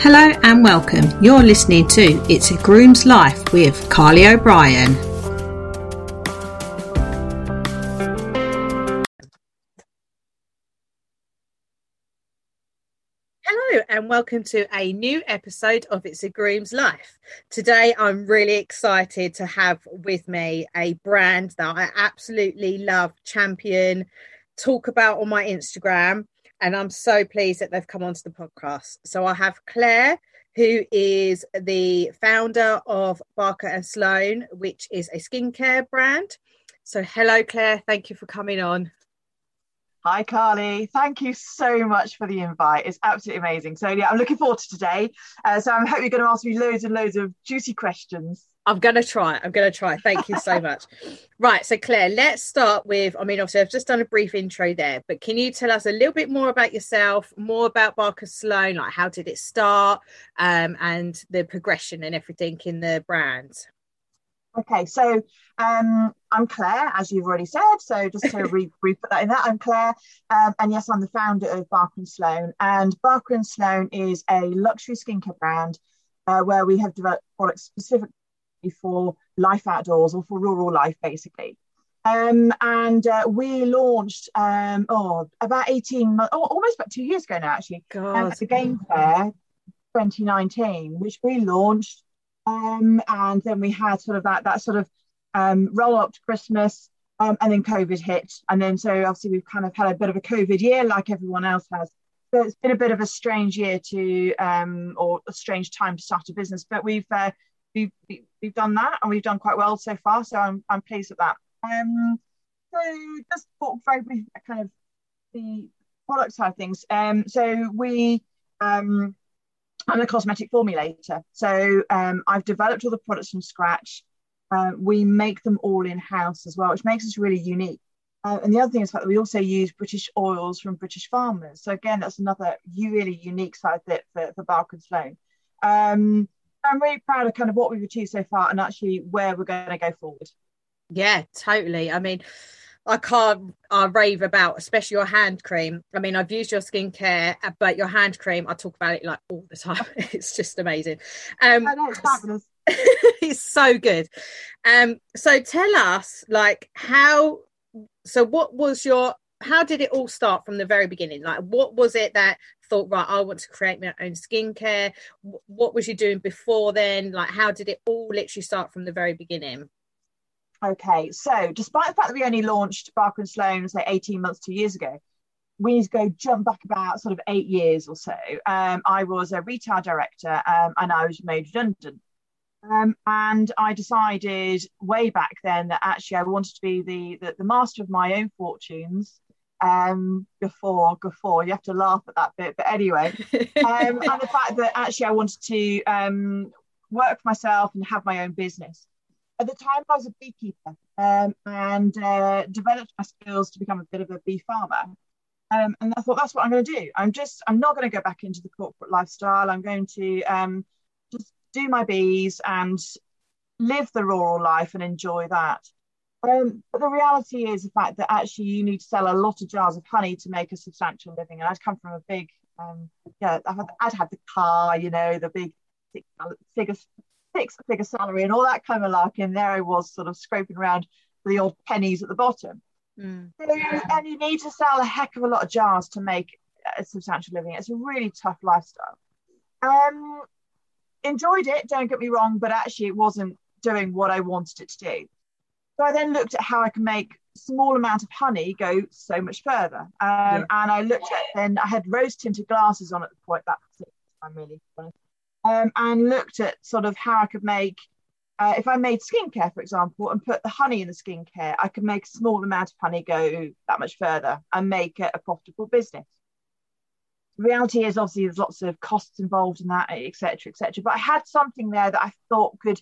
Hello and welcome. You're listening to It's a Groom's Life with Carly O'Brien. Hello and welcome to a new episode of It's a Groom's Life. Today I'm really excited to have with me a brand that I absolutely love, champion, talk about on my Instagram and I'm so pleased that they've come onto the podcast. So I have Claire, who is the founder of Barker and Sloane, which is a skincare brand. So hello, Claire. Thank you for coming on. Hi, Carly. Thank you so much for the invite. It's absolutely amazing. So, yeah, I'm looking forward to today. Uh, so, I hope you're going to ask me loads and loads of juicy questions. I'm going to try. I'm going to try. Thank you so much. right. So, Claire, let's start with I mean, obviously, I've just done a brief intro there, but can you tell us a little bit more about yourself, more about Barker Sloane? Like, how did it start um, and the progression and everything in the brand? Okay, so um, I'm Claire, as you've already said. So just to re, re put that in there, I'm Claire, um, and yes, I'm the founder of Barker and Sloane. And Barker and Sloane is a luxury skincare brand uh, where we have developed products specifically for life outdoors or for rural life, basically. Um, and uh, we launched um, oh about 18 months, oh, almost about two years ago now, actually, um, at the Game Fair 2019, which we launched. Um, and then we had sort of that that sort of um, roll up to Christmas, um, and then COVID hit, and then so obviously we've kind of had a bit of a COVID year, like everyone else has. So it's been a bit of a strange year to, um, or a strange time to start a business, but we've uh, we've we've done that and we've done quite well so far. So I'm I'm pleased with that. Um, so just talk very briefly kind of the product side of things. Um, so we um, I'm a cosmetic formulator. So um, I've developed all the products from scratch. Uh, we make them all in house as well, which makes us really unique. Uh, and the other thing is that we also use British oils from British farmers. So again, that's another really unique side it for, for Barker and Sloane. Um, I'm really proud of kind of what we've achieved so far and actually where we're going to go forward. Yeah, totally. I mean, I can't I rave about, especially your hand cream. I mean, I've used your skincare, uh, but your hand cream, I talk about it like all the time. it's just amazing. Um, know, it's fabulous. it's so good. Um, so tell us, like, how? So, what was your? How did it all start from the very beginning? Like, what was it that thought, right, I want to create my own skincare? What was you doing before then? Like, how did it all literally start from the very beginning? Okay, so despite the fact that we only launched Barker and Sloane, say 18 months, two years ago, we need to go jump back about sort of eight years or so. Um, I was a retail director um, and I was made redundant. Um, and I decided way back then that actually I wanted to be the, the, the master of my own fortunes um before before. You have to laugh at that bit but anyway um and the fact that actually i wanted to um work for myself and have my own business. At the time i was a beekeeper um, and uh, developed my skills to become a bit of a bee farmer. Um, and i thought that's what i'm going to do. I'm just i'm not going to go back into the corporate lifestyle. I'm going to um, just do my bees and live the rural life and enjoy that um, but the reality is the fact that actually you need to sell a lot of jars of honey to make a substantial living. And I'd come from a big, um, yeah, I'd, I'd had the car, you know, the big six figure, six figure salary and all that kind of lark. And there I was sort of scraping around for the odd pennies at the bottom. Mm. So, and you need to sell a heck of a lot of jars to make a substantial living. It's a really tough lifestyle. Um, enjoyed it, don't get me wrong, but actually it wasn't doing what I wanted it to do. So I then looked at how I can make small amount of honey go so much further. Um, yeah. And I looked at then I had rose tinted glasses on at the point that I'm really um, and looked at sort of how I could make uh, if I made skincare, for example, and put the honey in the skincare, I could make a small amount of honey go that much further and make it a profitable business. The reality is obviously there's lots of costs involved in that, etc., etc. But I had something there that I thought could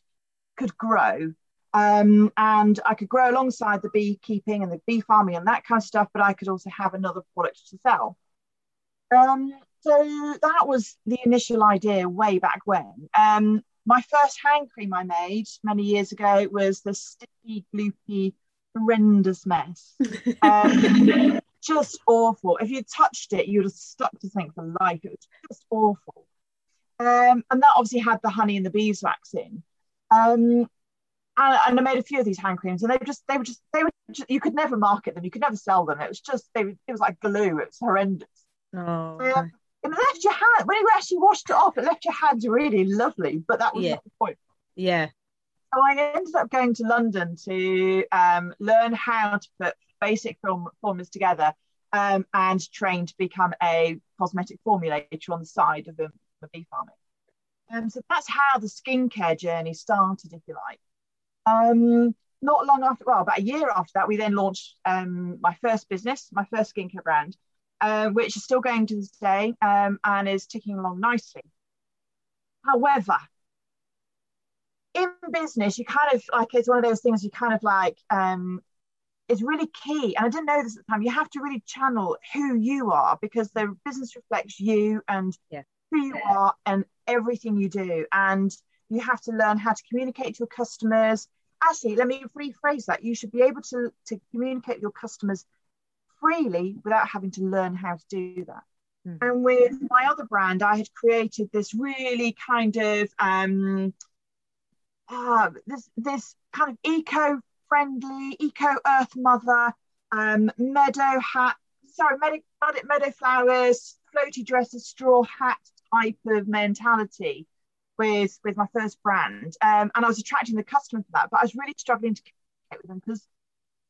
could grow um, and I could grow alongside the beekeeping and the bee farming and that kind of stuff, but I could also have another product to sell. Um, so that was the initial idea way back when. Um, my first hand cream I made many years ago was the sticky, gloopy, horrendous mess. Um, just awful. If you touched it, you'd have stuck to think for life. It was just awful. Um, and that obviously had the honey and the beeswax in. Um, and, and, I made a few of these hand creams, and they were just they were just they were just, you could never market them, you could never sell them. It was just they it was like glue. It was horrendous. Oh. Um, it left your hand when you actually washed it off. It left your hands really lovely, but that was yeah. not the point. Yeah. So I ended up going to London to um, learn how to put basic film formulas together um, and train to become a cosmetic formulator on the side of the, the bee farming. Um, so that's how the skincare journey started, if you like. Um, not long after, well, about a year after that, we then launched um, my first business, my first skincare brand, uh, which is still going to this day um, and is ticking along nicely. However, in business, you kind of like it's one of those things you kind of like um, is really key. And I didn't know this at the time. You have to really channel who you are because the business reflects you and yeah. who you are and everything you do. And you have to learn how to communicate to your customers. Actually, let me rephrase that. You should be able to, to communicate with your customers freely without having to learn how to do that. Mm. And with my other brand, I had created this really kind of um, uh, this this kind of eco friendly, eco earth mother, um, meadow hat, sorry, meadow, meadow flowers, floaty dresses, straw hat type of mentality with with my first brand. Um, and I was attracting the customer for that, but I was really struggling to communicate with them because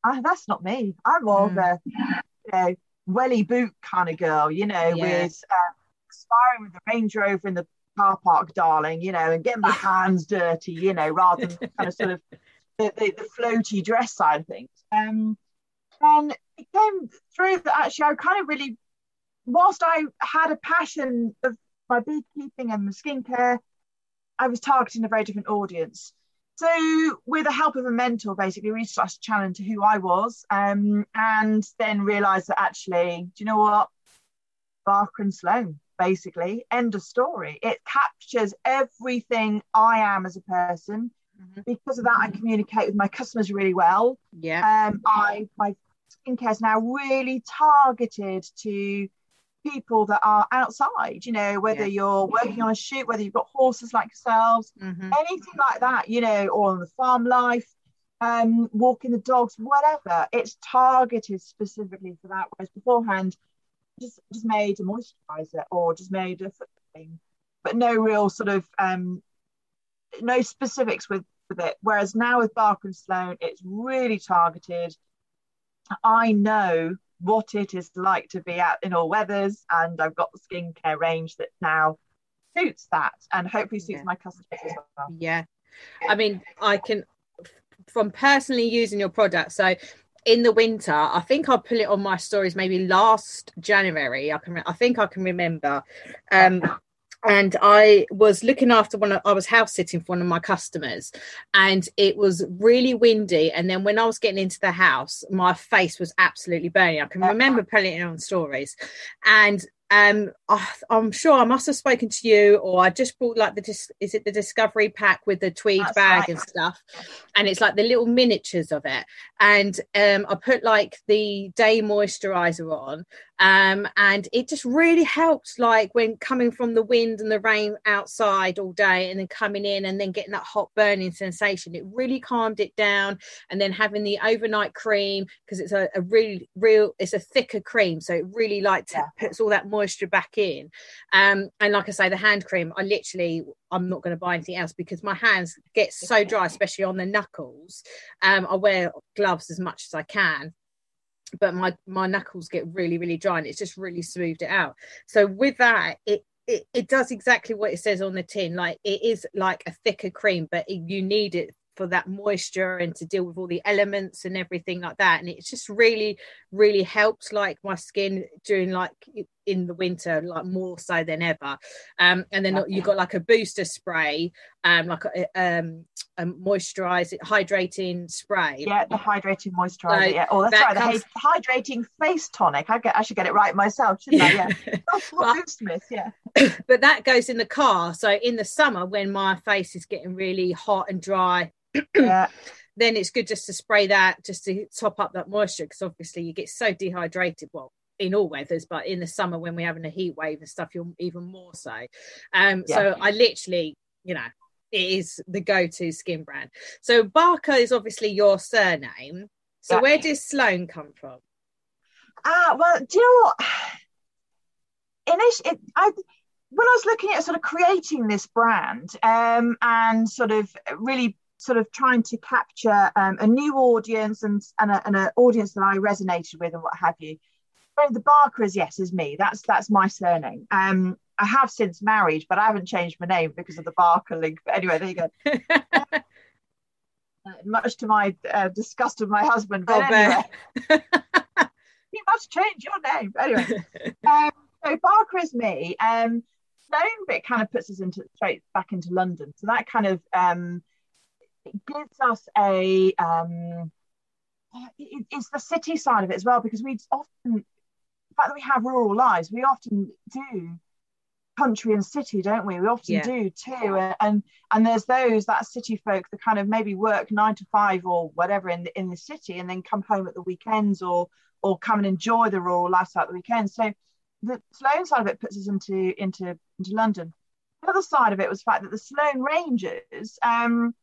uh, that's not me. I'm more mm. of a you know, welly boot kind of girl, you know, yeah. with uh, aspiring with the Range Rover in the car park, darling, you know, and getting my hands dirty, you know, rather than kind of sort of the, the, the floaty dress side of things. Um, and it came through that actually I kind of really, whilst I had a passion of my beekeeping and the skincare, I was targeting a very different audience. So, with the help of a mentor, basically, we started to challenge who I was, um, and then realised that actually, do you know what? Barker and Sloane, basically, end of story. It captures everything I am as a person. Mm-hmm. Because of that, I communicate with my customers really well. Yeah. Um, I my skincare is now really targeted to people that are outside, you know, whether yeah. you're working on a shoot, whether you've got horses like yourselves, mm-hmm. anything like that, you know, or on the farm life, um, walking the dogs, whatever. It's targeted specifically for that. Whereas beforehand, just just made a moisturizer or just made a foot cream, but no real sort of um, no specifics with with it. Whereas now with Barker and Sloane, it's really targeted. I know what it is like to be out in all weathers, and I've got the skincare range that now suits that and hopefully suits yeah. my customers as well. Yeah. I mean, I can from personally using your product. So in the winter, I think I put it on my stories maybe last January. I can I think I can remember. Um and I was looking after one. Of, I was house sitting for one of my customers, and it was really windy. And then when I was getting into the house, my face was absolutely burning. I can remember putting it on stories, and um I, am sure I must have spoken to you or I just bought like the dis- is it the discovery pack with the tweed That's bag right. and stuff and it's like the little miniatures of it and um I put like the day moisturizer on um and it just really helped like when coming from the wind and the rain outside all day and then coming in and then getting that hot burning sensation it really calmed it down and then having the overnight cream because it's a, a really real it's a thicker cream so it really like yeah. puts all that moisture back in. Um, and like I say, the hand cream, I literally, I'm not going to buy anything else because my hands get so dry, especially on the knuckles. Um, I wear gloves as much as I can but my my knuckles get really really dry and it's just really smoothed it out. So with that it it, it does exactly what it says on the tin like it is like a thicker cream but it, you need it for that moisture and to deal with all the elements and everything like that. And it's just really really helps like my skin during like in the winter like more so than ever. Um and then okay. you got like a booster spray um like a um a moisturizing hydrating spray. Yeah the hydrating moisturizer so yeah. Oh that's that right comes... the hydrating face tonic. I get I should get it right myself shouldn't I? Yeah. That's what Smith yeah. but that goes in the car. So in the summer when my face is getting really hot and dry yeah. then it's good just to spray that just to top up that moisture because obviously you get so dehydrated. Well in all weathers, but in the summer when we're having a heat wave and stuff, you're even more so. Um, yeah. So I literally, you know, it is the go-to skin brand. So Barker is obviously your surname. So yeah. where does Sloane come from? Ah, uh, well, do you know what? Initially, it, I when I was looking at sort of creating this brand um, and sort of really sort of trying to capture um, a new audience and and, a, and an audience that I resonated with and what have you. The Barker is yes is me. That's that's my surname. Um, I have since married, but I haven't changed my name because of the Barker link. But anyway, there you go. uh, much to my uh, disgust of my husband. But oh, anyway, you must change your name. Anyway, um, so Barker is me. Um, Sloane bit kind of puts us into straight back into London. So that kind of um, gives us a um, it, it's the city side of it as well because we often fact that we have rural lives, we often do country and city, don't we? We often yeah. do too. And, and there's those that city folk that kind of maybe work nine to five or whatever in the in the city and then come home at the weekends or or come and enjoy the rural lifestyle at the weekend. So the Sloane side of it puts us into into into London. The other side of it was the fact that the Sloane Rangers, um,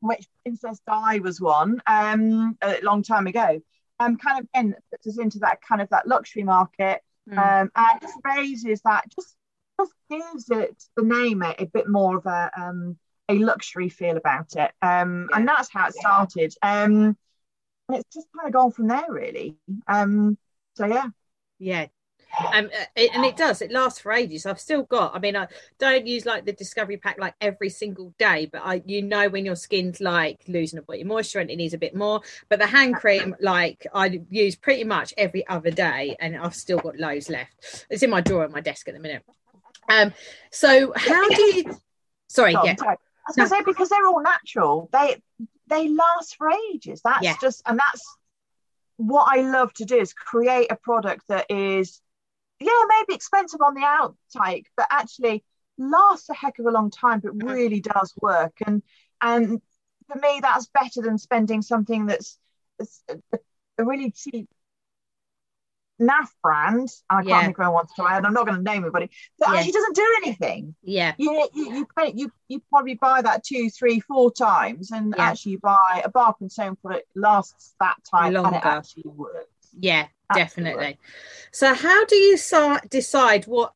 which Princess Di was one um, a long time ago, um, kind of again puts us into that kind of that luxury market, mm. um, and just raises that just just gives it the name a, a bit more of a um, a luxury feel about it, um, yeah. and that's how it started. Um, and it's just kind of gone from there, really. Um, so yeah, yeah, um, uh, it, and it does it lasts for ages. I've still got i mean i don't use like the discovery pack like every single day but i you know when your skin's like losing a bit of moisture and it needs a bit more but the hand cream like i use pretty much every other day and i've still got loads left. It's in my drawer at my desk at the minute. Um so how do you sorry oh, yeah. sorry. i was gonna say because they're all natural they they last for ages. That's yeah. just and that's what I love to do is create a product that is yeah, maybe expensive on the outtake, but actually lasts a heck of a long time, but mm-hmm. really does work. And and for me, that's better than spending something that's, that's a, a, really cheap NAF brand. I can't think of anyone to add. I'm not going to name anybody, but yeah. actually doesn't do anything. Yeah, you you you, pay, you you probably buy that two, three, four times, and yeah. actually buy a Barker and Sloane product lasts that time Longer. and it actually works. Yeah, definitely. So how do you decide what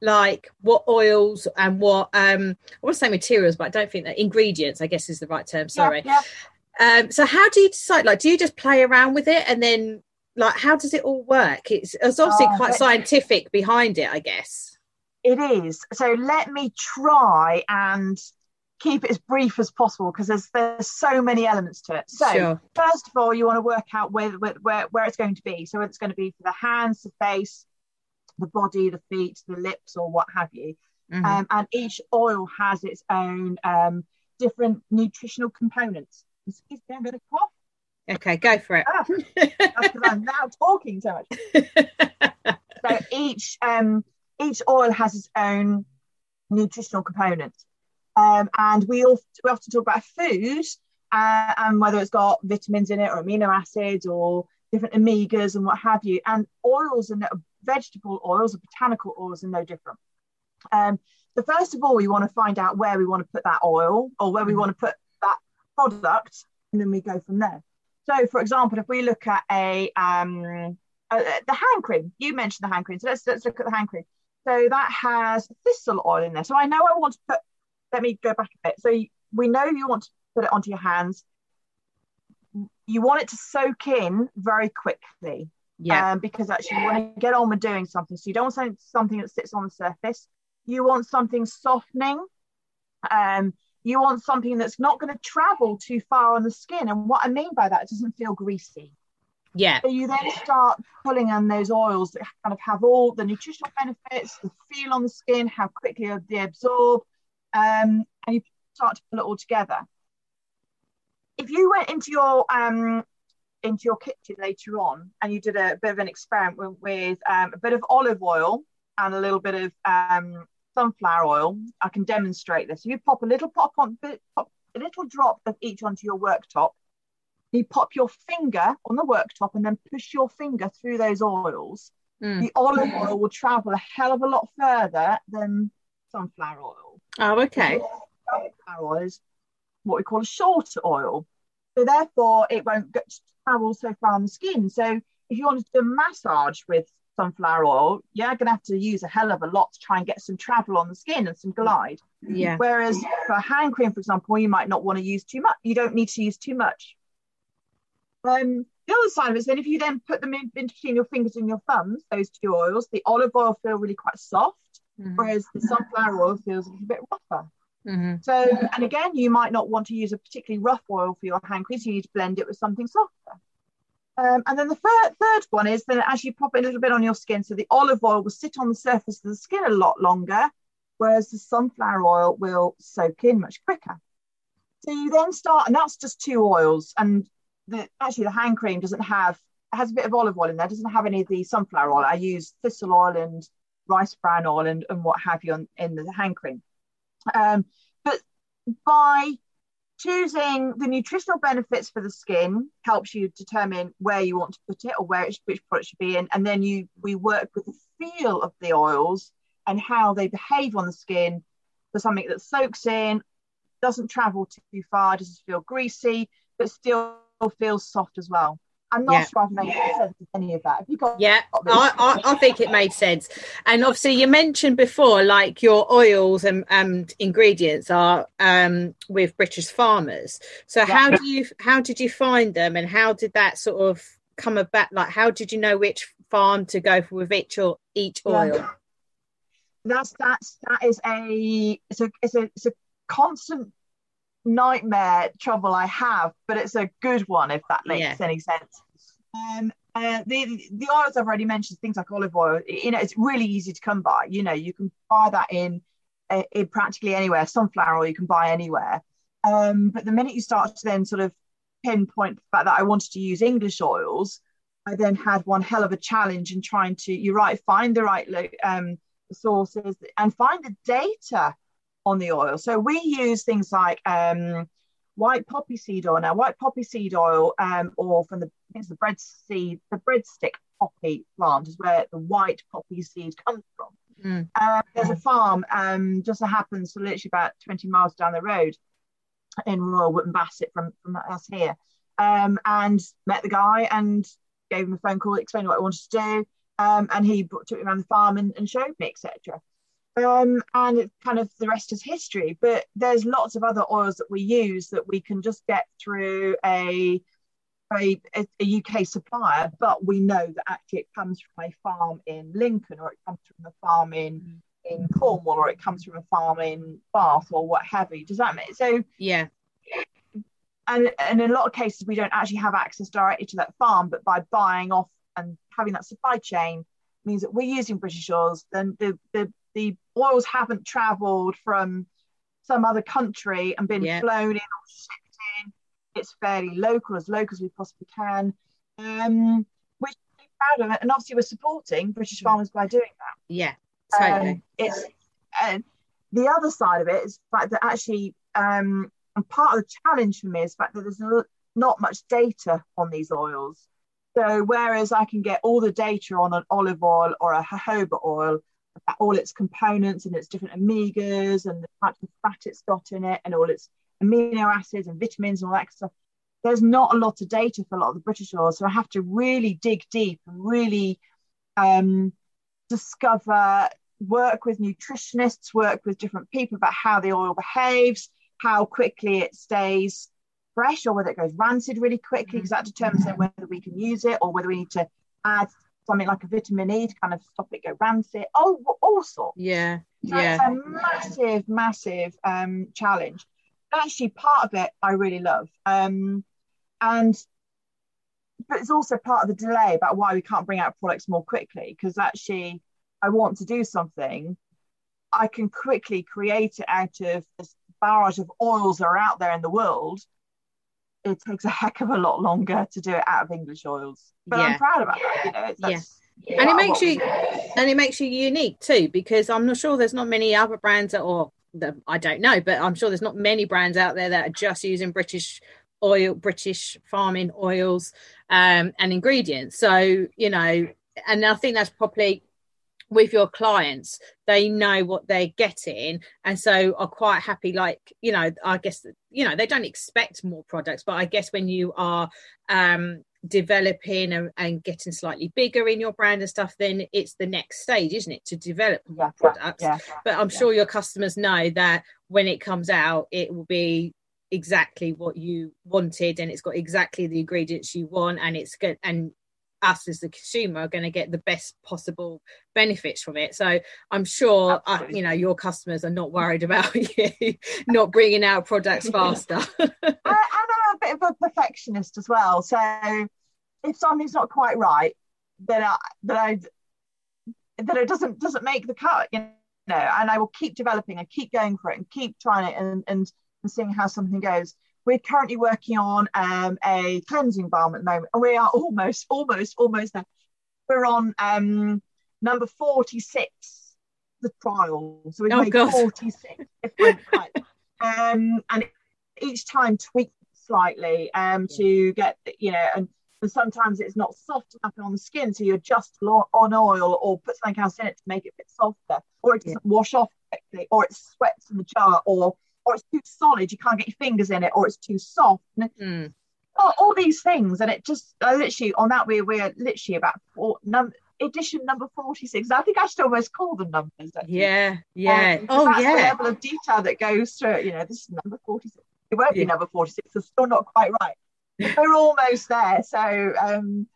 like what oils and what um i want to say materials but i don't think that ingredients i guess is the right term sorry. yeah, yeah. um so how do you decide like do you just play around with it and then like how does it all work? It's, it's obviously oh, quite scientific behind it i guess. It is. So let me try and keep it as brief as possible because there's there's so many elements to it. So sure. first of all, you want to work out where, where where it's going to be. So whether it's going to be for the hands, the face, the body, the feet, the lips, or what have you. Mm-hmm. Um, and each oil has its own um, different nutritional components. Excuse me, I'm going to cough. Okay, go for it. Ah, because I'm now talking so much. so each um, each oil has its own nutritional components. Um, and we, all, we often talk about food uh, and whether it's got vitamins in it or amino acids or different omegas and what have you. And oils and vegetable oils or botanical oils are no different. Um, so first of all, we want to find out where we want to put that oil or where we mm-hmm. want to put that product, and then we go from there. So, for example, if we look at a um, uh, the hand cream, you mentioned the hand cream, so let's let's look at the hand cream. So that has thistle oil in there. So I know I want to put let me go back a bit. So we know you want to put it onto your hands. You want it to soak in very quickly. Yeah. Um, because actually you want to get on with doing something. So you don't want something that sits on the surface. You want something softening. Um, you want something that's not going to travel too far on the skin. And what I mean by that, it doesn't feel greasy. Yeah. So you then start pulling on those oils that kind of have all the nutritional benefits, the feel on the skin, how quickly they absorb, um, and you start to pull it all together. If you went into your um, into your kitchen later on and you did a bit of an experiment with, with um, a bit of olive oil and a little bit of um, sunflower oil, I can demonstrate this. You pop a little pop on pop a little drop of each onto your worktop. You pop your finger on the worktop and then push your finger through those oils. mm. the olive oil will travel a hell of a lot further than sunflower oil. Oh, okay. Is what we call a shorter oil. So therefore, it won't get, travel so far on the skin. So if you want to do a massage with sunflower oil, you're going to have to use a hell of a lot to try and get some travel on the skin and some glide. Yeah. Whereas for a hand cream, for example, you might not want to use too much. You don't need to use too much. Um, the other side of it is then if you then put them in, in between your fingers and your thumbs, those two oils, the olive oil feel really quite soft, mm-hmm. whereas the sunflower oil feels a little bit rougher. Mm-hmm. So, and again, you might not want to use a particularly rough oil for your hand cream, so you need to blend it with something softer. Um, and then the third, third one is that as you pop it a little bit on your skin, so the olive oil will sit on the surface of the skin a lot longer, whereas the sunflower oil will soak in much quicker. So you then start, and that's just two oils. And the, actually, the hand cream doesn't have has a bit of olive oil in there, doesn't have any of the sunflower oil. I use thistle oil and rice bran oil and, and what have you on, in the hand cream. Um, but by choosing the nutritional benefits for the skin helps you determine where you want to put it or where which product should be in and then you we work with the feel of the oils and how they behave on the skin for something that soaks in doesn't travel too far doesn't feel greasy but still feels soft as well I'm not yeah. sure I've made sense of any of that. Have you got? Yeah, I, I, I, think it made sense. And obviously, you mentioned before, like your oils and, and ingredients are um, with British farmers. So yeah. how do you how did you find them, and how did that sort of come about? Like, how did you know which farm to go for with each or each oil? That's that's that is a it's a it's a it's a constant nightmare trouble I have, but it's a good one if that makes yeah. any sense. Um, uh, the the oils I've already mentioned, things like olive oil, you know, it's really easy to come by. You know, you can buy that in, uh, in practically anywhere. Sunflower oil you can buy anywhere. Um, but the minute you start to then sort of pinpoint the fact that I wanted to use English oils, I then had one hell of a challenge in trying to, you're right, find the right um, sources and find the data on the oil. So we use things like um, white poppy seed oil. Now, white poppy seed oil, um, or from the it's the bread seed, the breadseed poppy plant is where the white poppy seed comes from. Mm. Uh, there's a farm um, just so happens so literally about 20 miles down the road in Royal Wootton Bassett from, from us here. Um, and met the guy and gave him a phone call, explained what I wanted to do. Um, and he took me around the farm and, and showed me, etc. Um, and it kind of the rest is history. But there's lots of other oils that we use that we can just get through a a, a, UK supplier, but we know that actually it comes from a farm in Lincoln or it comes from a farm in in Cornwall or it comes from a farm in Bath or what have you. Does that make so? Yeah. And, and in a lot of cases, we don't actually have access directly to that farm, but by buying off and having that supply chain means that we're using British oils, then the, the the oils haven't travelled from some other country and been yeah. flown in or shipped in. It's fairly local, as local as we possibly can. Um, which we're proud of it. And obviously we're supporting British mm. farmers by doing that. Yeah, totally. Um, it's and the other side of it is the fact that actually um, and part of the challenge for me is the fact that there's not much data on these oils. So whereas I can get all the data on an olive oil or a jojoba oil, all its components and its different omegas and the types of fat it's got in it and all its amino acids and vitamins and all that stuff. There's not a lot of data for a lot of the British oils, so I have to really dig deep and really um, discover, work with nutritionists, work with different people about how the oil behaves, how quickly it stays fresh, or whether it goes rancid really quickly, because that determines then whether we can use it or whether we need to add something like a vitamin E to kind of stop it go rancid. Oh, all sorts. Yeah, so yeah. It's a massive, massive um, challenge. Actually, part of it I really love, um, and but it's also part of the delay about why we can't bring out products more quickly because actually I want to do something. I can quickly create it out of this barrage of oils that are out there in the world it takes a heck of a lot longer to do it out of English oils. But yeah. I'm proud about that. You know, yeah. and it makes you and it makes you unique too because I'm not sure there's not many other brands that or the, I don't know, but I'm sure there's not many brands out there that are just using British oil, British farming oils um, and ingredients. So you know, and I think that's probably with your clients they know what they're getting and so are quite happy like you know i guess you know they don't expect more products but i guess when you are um developing and, and, getting slightly bigger in your brand and stuff then it's the next stage isn't it to develop more yeah, products yeah, but i'm yeah. sure your customers know that when it comes out it will be exactly what you wanted and it's got exactly the ingredients you want and it's good and us as the consumer are going to get the best possible benefits from it. So I'm sure uh, you know your customers are not worried about you not bringing out products faster. and I'm a bit of a perfectionist as well. So if something's not quite right, then I then I then it doesn't doesn't make the cut. You know, and I will keep developing and keep going for it and keep trying it and and, and seeing how something goes. We're currently working on um, a cleansing balm at the moment, and we are almost, almost, almost there. We're on um, number 46, the trial. So we've oh, made God. 46 different types. Um, and each time tweak slightly um, to get, you know, and, and sometimes it's not soft enough on the skin, so you adjust on oil or put something else in it to make it a bit softer, or it doesn't yeah. wash off quickly, or it sweats in the jar, or or it's too solid, you can't get your fingers in it, or it's too soft. Mm. All, all, these things, and it just uh, literally on that we we're literally about four, num- edition number 46 i think i should almost call them numbers yeah yeah. Um, oh yeah the level of detail that goes through you know this is number 46 it won't yeah. be number 46 it's still not quite right. We're almost there so um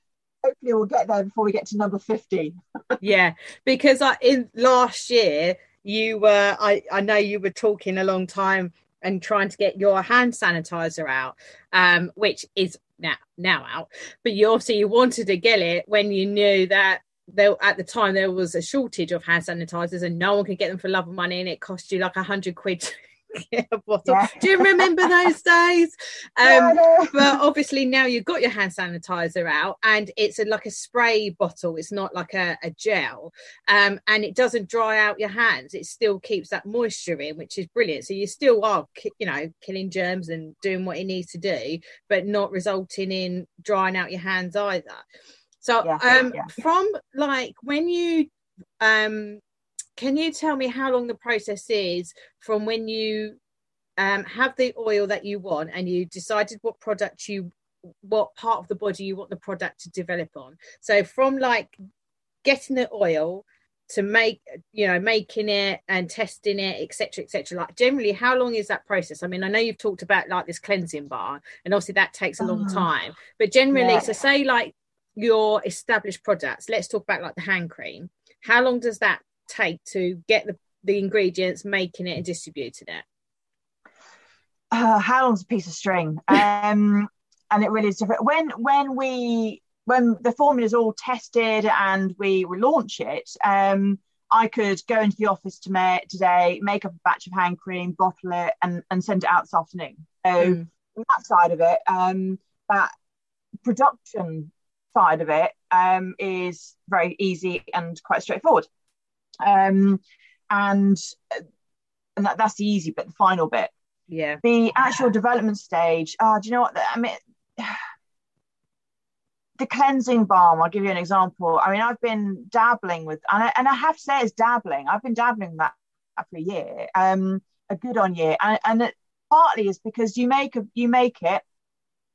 hopefully we'll get there before we get to number 50 yeah because I, in last year you were I, I know you were talking a long time and trying to get your hand sanitizer out um, which is now now out. But you also you wanted to get it when you knew that there at the time there was a shortage of hand sanitizers and no one could get them for love of money and it cost you like a hundred quid yeah. Do you remember those days? Um, yeah, but obviously now you've got your hand sanitizer out and it's a, like a spray bottle. It's not like a, a gel, um, and it doesn't dry out your hands. It still keeps that moisture in, which is brilliant. So you still are, you know, killing germs and doing what it needs to do, but not resulting in drying out your hands either. So, yeah, um, from like when you um can you tell me how long the process is from when you um, have the oil that you want and you decided what product you what part of the body you want the product to develop on? So from like getting the oil to make you know making it and testing it etc etc like generally how long is that process? I mean i know you've talked about like this cleansing bar and obviously that takes a long oh, time but generally yeah. so say like your established products let's talk about like the hand cream. How long does that take to get the, the ingredients, making it and distributing it? Uh, how long's a piece of string? Um, and it really is different. When when we when the formula is all tested and we relaunch it, um, I could go into the office to make today, make up a batch of hand cream, bottle it, and, and send it out this afternoon. So mm. that side of it, um, that production side of it um, is very easy and quite straightforward. Um, and and that, that's the easy bit, the final bit. Yeah. The actual development stage. Uh, do you know what? I mean, the cleansing balm. I'll give you an example. I mean, I've been dabbling with, and I, and I have to say, it's dabbling. I've been dabbling that for a year, um, a good on year, and and it partly is because you make a, you make it,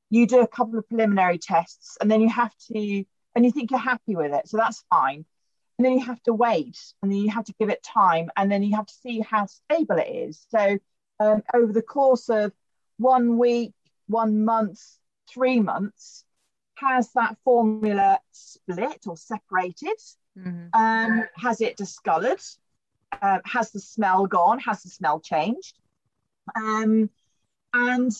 you do a couple of preliminary tests, and then you have to, and you think you're happy with it, so that's fine and then you have to wait and then you have to give it time and then you have to see how stable it is. So um, over the course of one week one month three months has that formula split or separated? Mm-hmm. um, has it discolored? Uh, has the smell gone? Has the smell changed? Um, and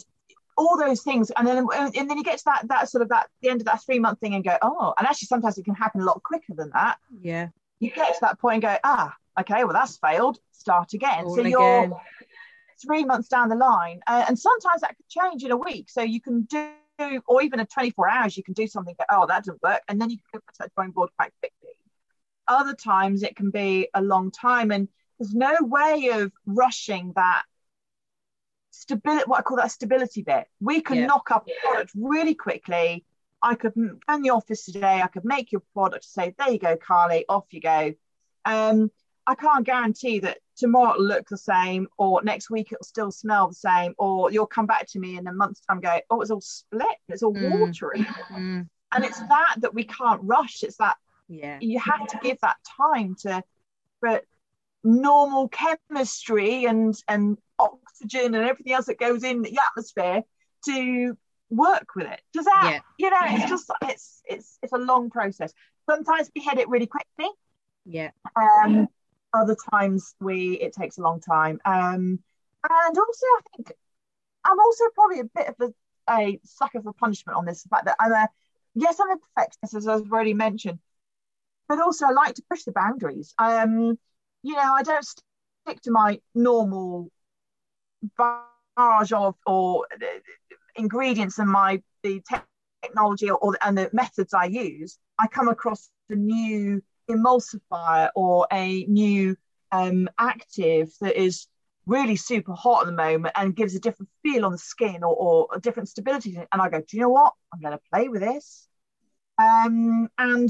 all those things. And then and then you get to that that sort of that the end of that three month thing and go oh and actually sometimes it can happen a lot quicker than that. Yeah. You get to that point and go ah okay well that's failed. Start again. All so you're three months down the line. Uh, and sometimes that could change in a week. So you can do or even in 24 hours you can do something that oh that didn't work. And then you can go back to that drawing board quite quickly. Other times it can be a long time and there's no way of rushing that stability what i call that stability bit we can yeah. knock up a product really quickly I could go in the office today, I could make your product, say, there you go, Carly, off you go. Um, I can't guarantee that tomorrow it'll look the same, or next week it'll still smell the same, or you'll come back to me in a month's time go, oh, it's all split, it's all mm. watery. Mm. And it's that that we can't rush. It's that yeah. you have to give that time to for normal chemistry and and oxygen and everything else that goes in the atmosphere to work with it. Does that yeah. you know, it's just it's it's it's a long process. Sometimes we hit it really quickly. Yeah. Um other times we it takes a long time. Um and also I think I'm also probably a bit of a, a sucker for punishment on this. The fact that I'm a yes, I'm a perfectionist, as I've already mentioned, but also I like to push the boundaries. Um, you know, I don't stick to my normal barrage of or ingredients and my the technology or, or and the methods I use. I come across a new emulsifier or a new um, active that is really super hot at the moment and gives a different feel on the skin or, or a different stability. And I go, do you know what? I'm going to play with this. Um, and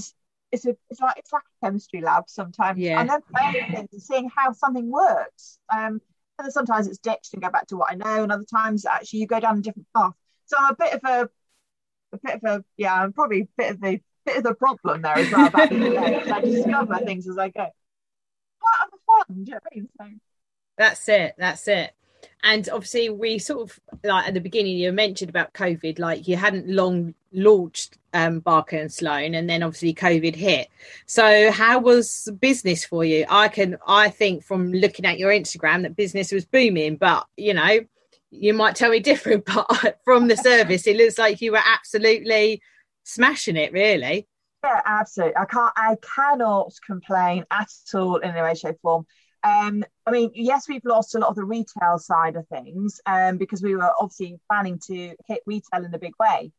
it's a it's like it's like a chemistry lab sometimes. Yeah. And then playing things and seeing how something works. Um, and then sometimes it's ditched and go back to what I know, and other times actually you go down a different path. So I'm a bit of a a bit of a yeah, I'm probably a bit of the bit of the problem there as well. About I discover things as I go. Part of the fun, do you know I mean? So, that's it. That's it. And obviously, we sort of like at the beginning you mentioned about COVID, like you hadn't long launched um, Barker and Sloane, and then obviously COVID hit. So, how was business for you? I can, I think from looking at your Instagram that business was booming, but you know, you might tell me different. But from the service, it looks like you were absolutely smashing it, really. Yeah, absolutely. I can't, I cannot complain at all in any way, shape, form. Um, I mean, yes, we've lost a lot of the retail side of things um, because we were obviously planning to hit retail in a big way.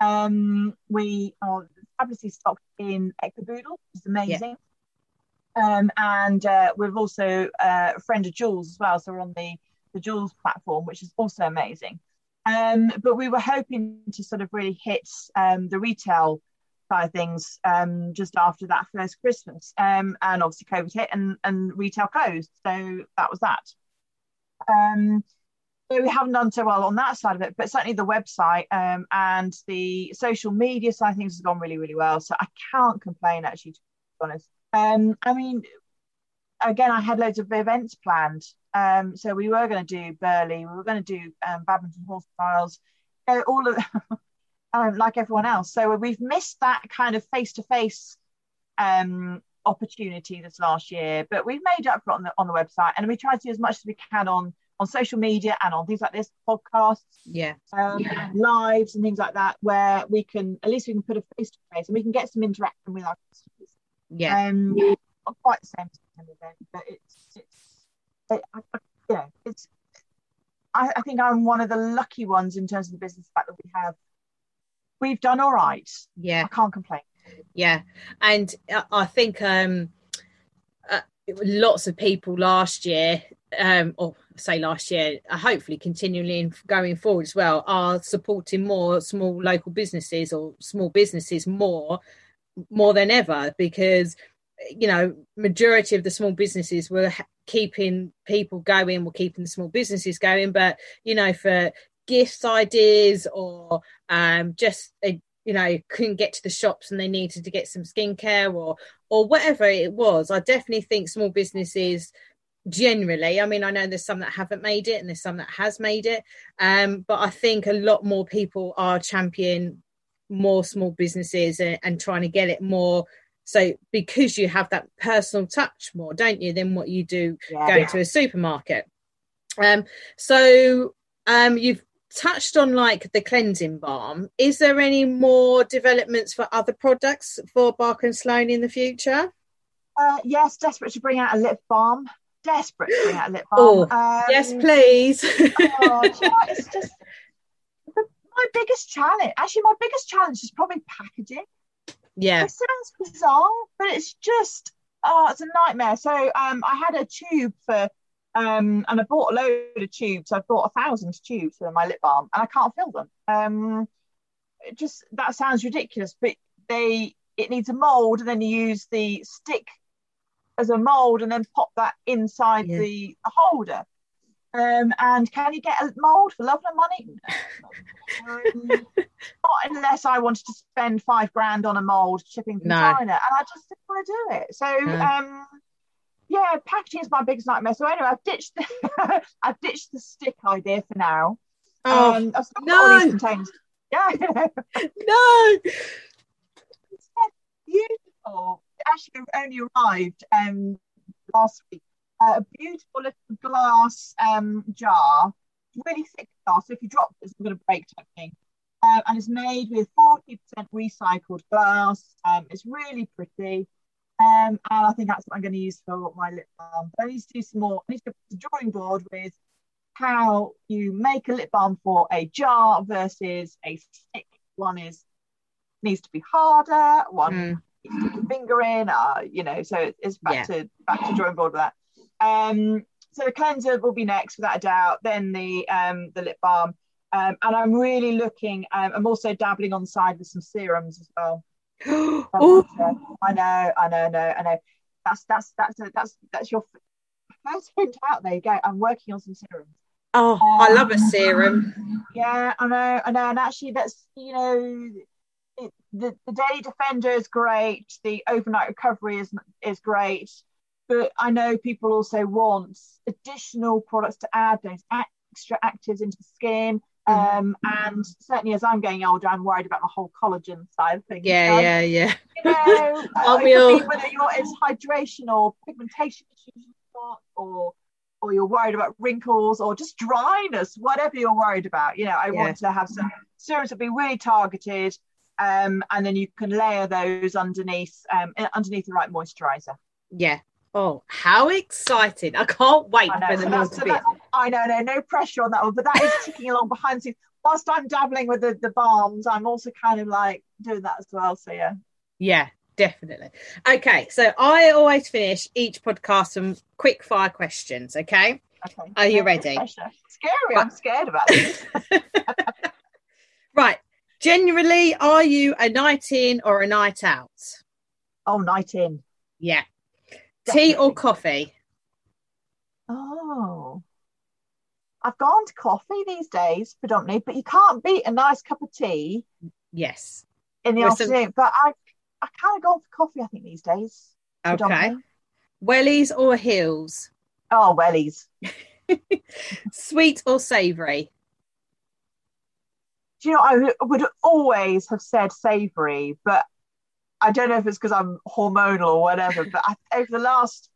Um, we are fabulously stocked in Ecoboodle, which is amazing. Yeah. Um, and uh, we've also uh, a friend of Jules as well. So we're on the, the Jules platform, which is also amazing. Um, but we were hoping to sort of really hit um, the retail side of things um, just after that first Christmas. Um, and obviously COVID hit and, and retail closed. So that was that. So we haven't done so well on that side of it, but certainly the website um, and the social media side of things has gone really, really well. So I can't complain actually, to be honest. Um, I mean, again, I had loads of events planned. Um, so we were going to do Burghley, we were going to do um, badminton horse trials, uh, all of um, like everyone else. So we've missed that kind of face to face opportunity this last year, but we've made up for it on the on the website, and we try to do as much as we can on on social media and on things like this, podcasts, yeah, um, yeah. lives and things like that, where we can at least we can put a face to face and we can get some interaction with our customers. Yeah, um, not quite the same as event, but it's it's it, I, I, yeah, it's. I, I think I'm one of the lucky ones in terms of the business fact that we have we've done all right. Yeah, I can't complain. Yeah, and I think um, uh, lots of people last year, um, or say last year, uh, hopefully continually going forward as well, are supporting more small local businesses or small businesses more more than ever because you know majority of the small businesses were keeping people going were keeping the small businesses going. But you know for gifts ideas or um, just a, you know couldn't get to the shops and they needed to get some skincare or or whatever it was i definitely think small businesses generally i mean i know there's some that haven't made it and there's some that has made it um, but i think a lot more people are championing more small businesses and, and trying to get it more so because you have that personal touch more don't you than what you do yeah, going yeah. to a supermarket um so um you've touched on like the cleansing balm. Is there any more developments for other products for Barker and Sloane in the future? Uh, yes, desperate to bring out a lip balm. Desperate to bring a lip balm. Oh, um, yes, please. oh, it's just my biggest challenge. Actually, my biggest challenge is probably packaging. Yeah, it sounds bizarre, but it's just oh, it's a nightmare. So um, I had a tube for um, and I bought a load of tubes. I've bought a thousand tubes for my lip balm, and I can't fill them. Um, just that sounds ridiculous, but they it needs a mold, and then you use the stick as a mold, and then pop that inside Yeah. the, the holder. Um, and can you get a mold for love and money? Um, not unless I wanted to spend five grand on a mold shipping from No. China, and I just didn't want to do it. So, No. um, yeah, packaging is my biggest nightmare. So anyway, I've ditched the, I've ditched the stick idea for now. Oh um, I've still got no. all these containers. Yeah, no! it's beautiful. Actually only arrived um last week. Uh, a beautiful little glass um jar, really thick glass. So if you drop it, it's going to break type thing. Uh, and it's made with 40% recycled glass. Um, it's really pretty. Um, and I think that's what I'm going to use for my lip balm. But I need to do some more. I need to to the drawing board with how you make a lip balm for a jar versus a stick. One is needs to be harder. One Mm. You stick your finger in, uh, you know, so it's back Yeah. to back to drawing board with that. Um, so the cleanser will be next without a doubt, then the um the lip balm. Um, and I'm really looking, um, I'm also dabbling on the side with some serums as well. Um, oh, I know, I know, I know, I know. That's that's that's that's that's your first hint out. There you go. I'm working on some serums. oh, I love a serum. Yeah, I know, I know, and actually, that's you know, the the daily defender is great. The overnight recovery is is great, but I know people also want additional products to add those extra actives into the skin. Mm-hmm. Um, and certainly as I'm getting older, I'm worried about my whole collagen side of things. Yeah, So, yeah, yeah. You know, Aren't it we could all? be whether you're, it's hydration or pigmentation issues you've got, or or you're worried about wrinkles or just dryness, whatever you're worried about. You know, I Yeah. want to have some serums that be really targeted, um, and then you can layer those underneath um, underneath the right moisturizer. Yeah. Oh, how exciting. I can't wait I know, for the so that- I know, no, no pressure on that one, but that is ticking along behind the scenes. Whilst I'm dabbling with the, the balms, I'm also kind of like doing that as well. So yeah. Yeah, definitely. Okay, so I always finish each podcast with quick fire questions. Okay. Okay. Are you ready? pressure. Scary. I'm scared about this. Right. Generally, are you a night in or a night out? oh, night in. Yeah. Tea or coffee? Oh. I've gone to coffee these days predominantly, but you can't beat a nice cup of tea Yes. in the With some- afternoon. But I I kind of gone for coffee, I think, these days. Okay. Wellies or hills? Oh, wellies. Sweet or savoury? Do you know, I would- would always have said savoury, but I don't know if it's because I'm hormonal or whatever, but I, over the last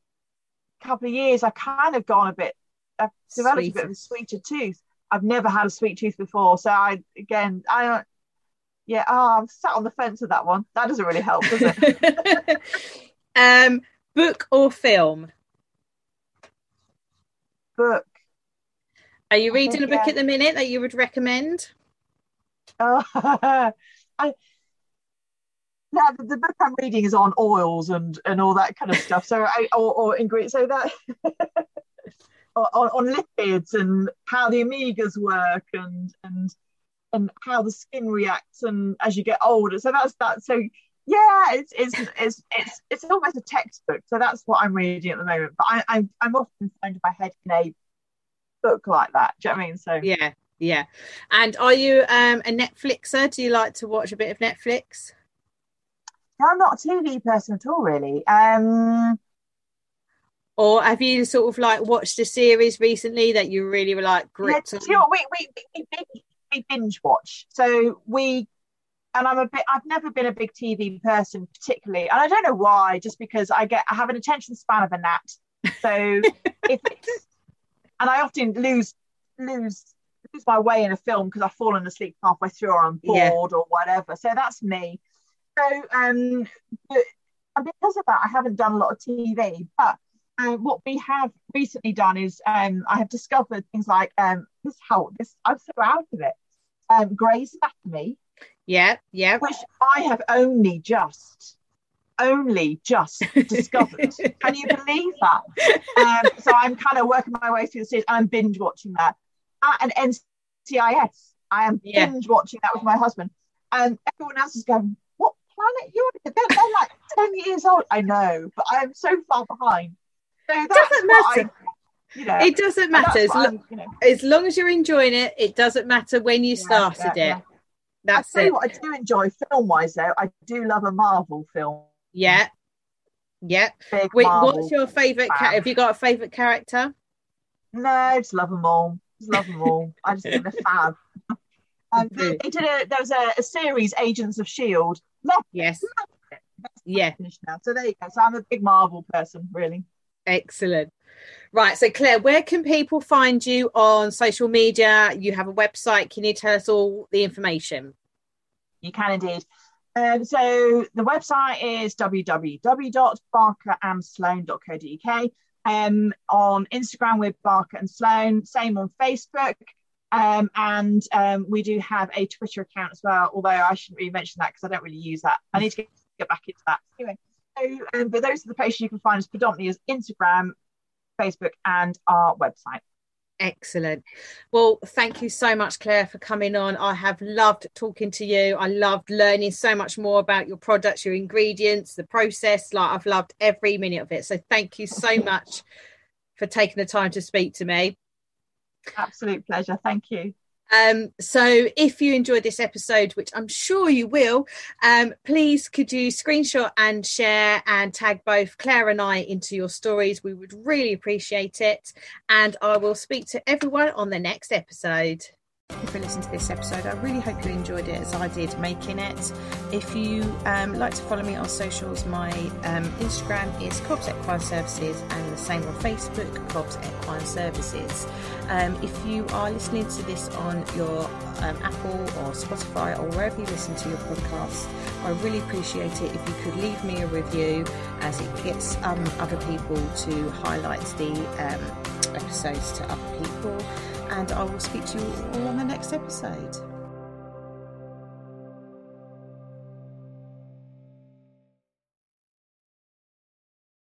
couple of years, I've kind of gone a bit, I've developed a bit of a sweeter tooth. I've never had a sweet tooth before. So I, again, I don't, yeah, oh, I'm sat on the fence with that one. That doesn't really help, does it? um, book or film? Book. Are you reading think, a book yeah. at the minute that you would recommend? Oh, I, no, the, the book I'm reading is on oils and and all that kind of stuff. So I or, or ingredients. So that on, on lipids and how the omegas work and and and how the skin reacts and as you get older. So that's that. So yeah, it's it's it's it's it's almost a textbook. So that's what I'm reading at the moment. But I, I'm I'm often finding my head in a book like that. Do you know what I mean? So Yeah, yeah. And are you um, a Netflixer? Do you like to watch a bit of Netflix? I'm not a TV person at all, really. Um. Or have you sort of like watched a series recently that you really were like Yeah, gripped on? you know? We, we, we, binge, we binge watch. So we, and I'm a bit, I've never been a big TV person particularly. And I don't know why, just because I get, I have an attention span of a gnat. So if it's, and I often lose, lose, lose my way in a film because I've fallen asleep halfway through or I'm Yeah. bored or whatever. So that's me. So, um, but, and because of that, I haven't done a lot of TV, but uh, what we have recently done is um, I have discovered things like um, this how this I'm so out of it. Um, Grey's Anatomy, Yeah, yeah. which I have only just, only just discovered. Can you believe that? Um, so I'm kind of working my way through the series I'm binge watching that. And NCIS, I am Yeah. binge watching that with my husband. and everyone else is going, "What planet you on?" They're, they're like ten years old. I know, but I am so far behind. So that's Doesn't matter. I, you know, It doesn't matter as, lo- you know, as long as you're enjoying it. It doesn't matter when you Yeah, started yeah, it. That's I it. what, I do enjoy film wise though. I do love a Marvel film. Yeah, yeah. Big Wait, Marvel. what's your favourite? Ca- have you got a favourite character? No, I just love them all. Love them all. I just think they're fab. Um, they, they did a there was a, a series, Agents of Shield. Love Yes. it. Yeah. finished now. So there you go. So I'm a big Marvel person, really. Excellent. Right. So, Claire, where can people find you on social media? You have a website. Can you tell us all the information? You can indeed. Um, so the website is www.barkerandsloane.co.uk. Um, on Instagram, we're Barker and Sloane. Same on Facebook. Um, and um, we do have a Twitter account as well, although I shouldn't really mention that because I don't really use that. I need to get, get back into that. Anyway, so, um, but those are the places you can find us predominantly as Instagram, Facebook, and our website. Excellent. Well, thank you so much, Claire, for coming on. I have loved talking to you. I loved learning so much more about your products, your ingredients, the process. Like, I've loved every minute of it. So, thank you so much for taking the time to speak to me. Absolute pleasure. Thank you. Um, so if you enjoyed this episode, which I'm sure you will, um, please could you screenshot and share and tag both Claire and I into your stories. We would really appreciate it. And I will speak to everyone on the next episode. Thank you for listening to this episode. I really hope you enjoyed it as I did making it. If you um, like to follow me on socials, my um, Instagram is Cobbs Equine Services and the same on Facebook, Cobbs Equine Services. Um, if you are listening to this on your um, Apple or Spotify or wherever you listen to your podcast, I really appreciate it if you could leave me a review as it gets um, other people to highlight the um, episodes to other people. And I will speak to you all on the next episode.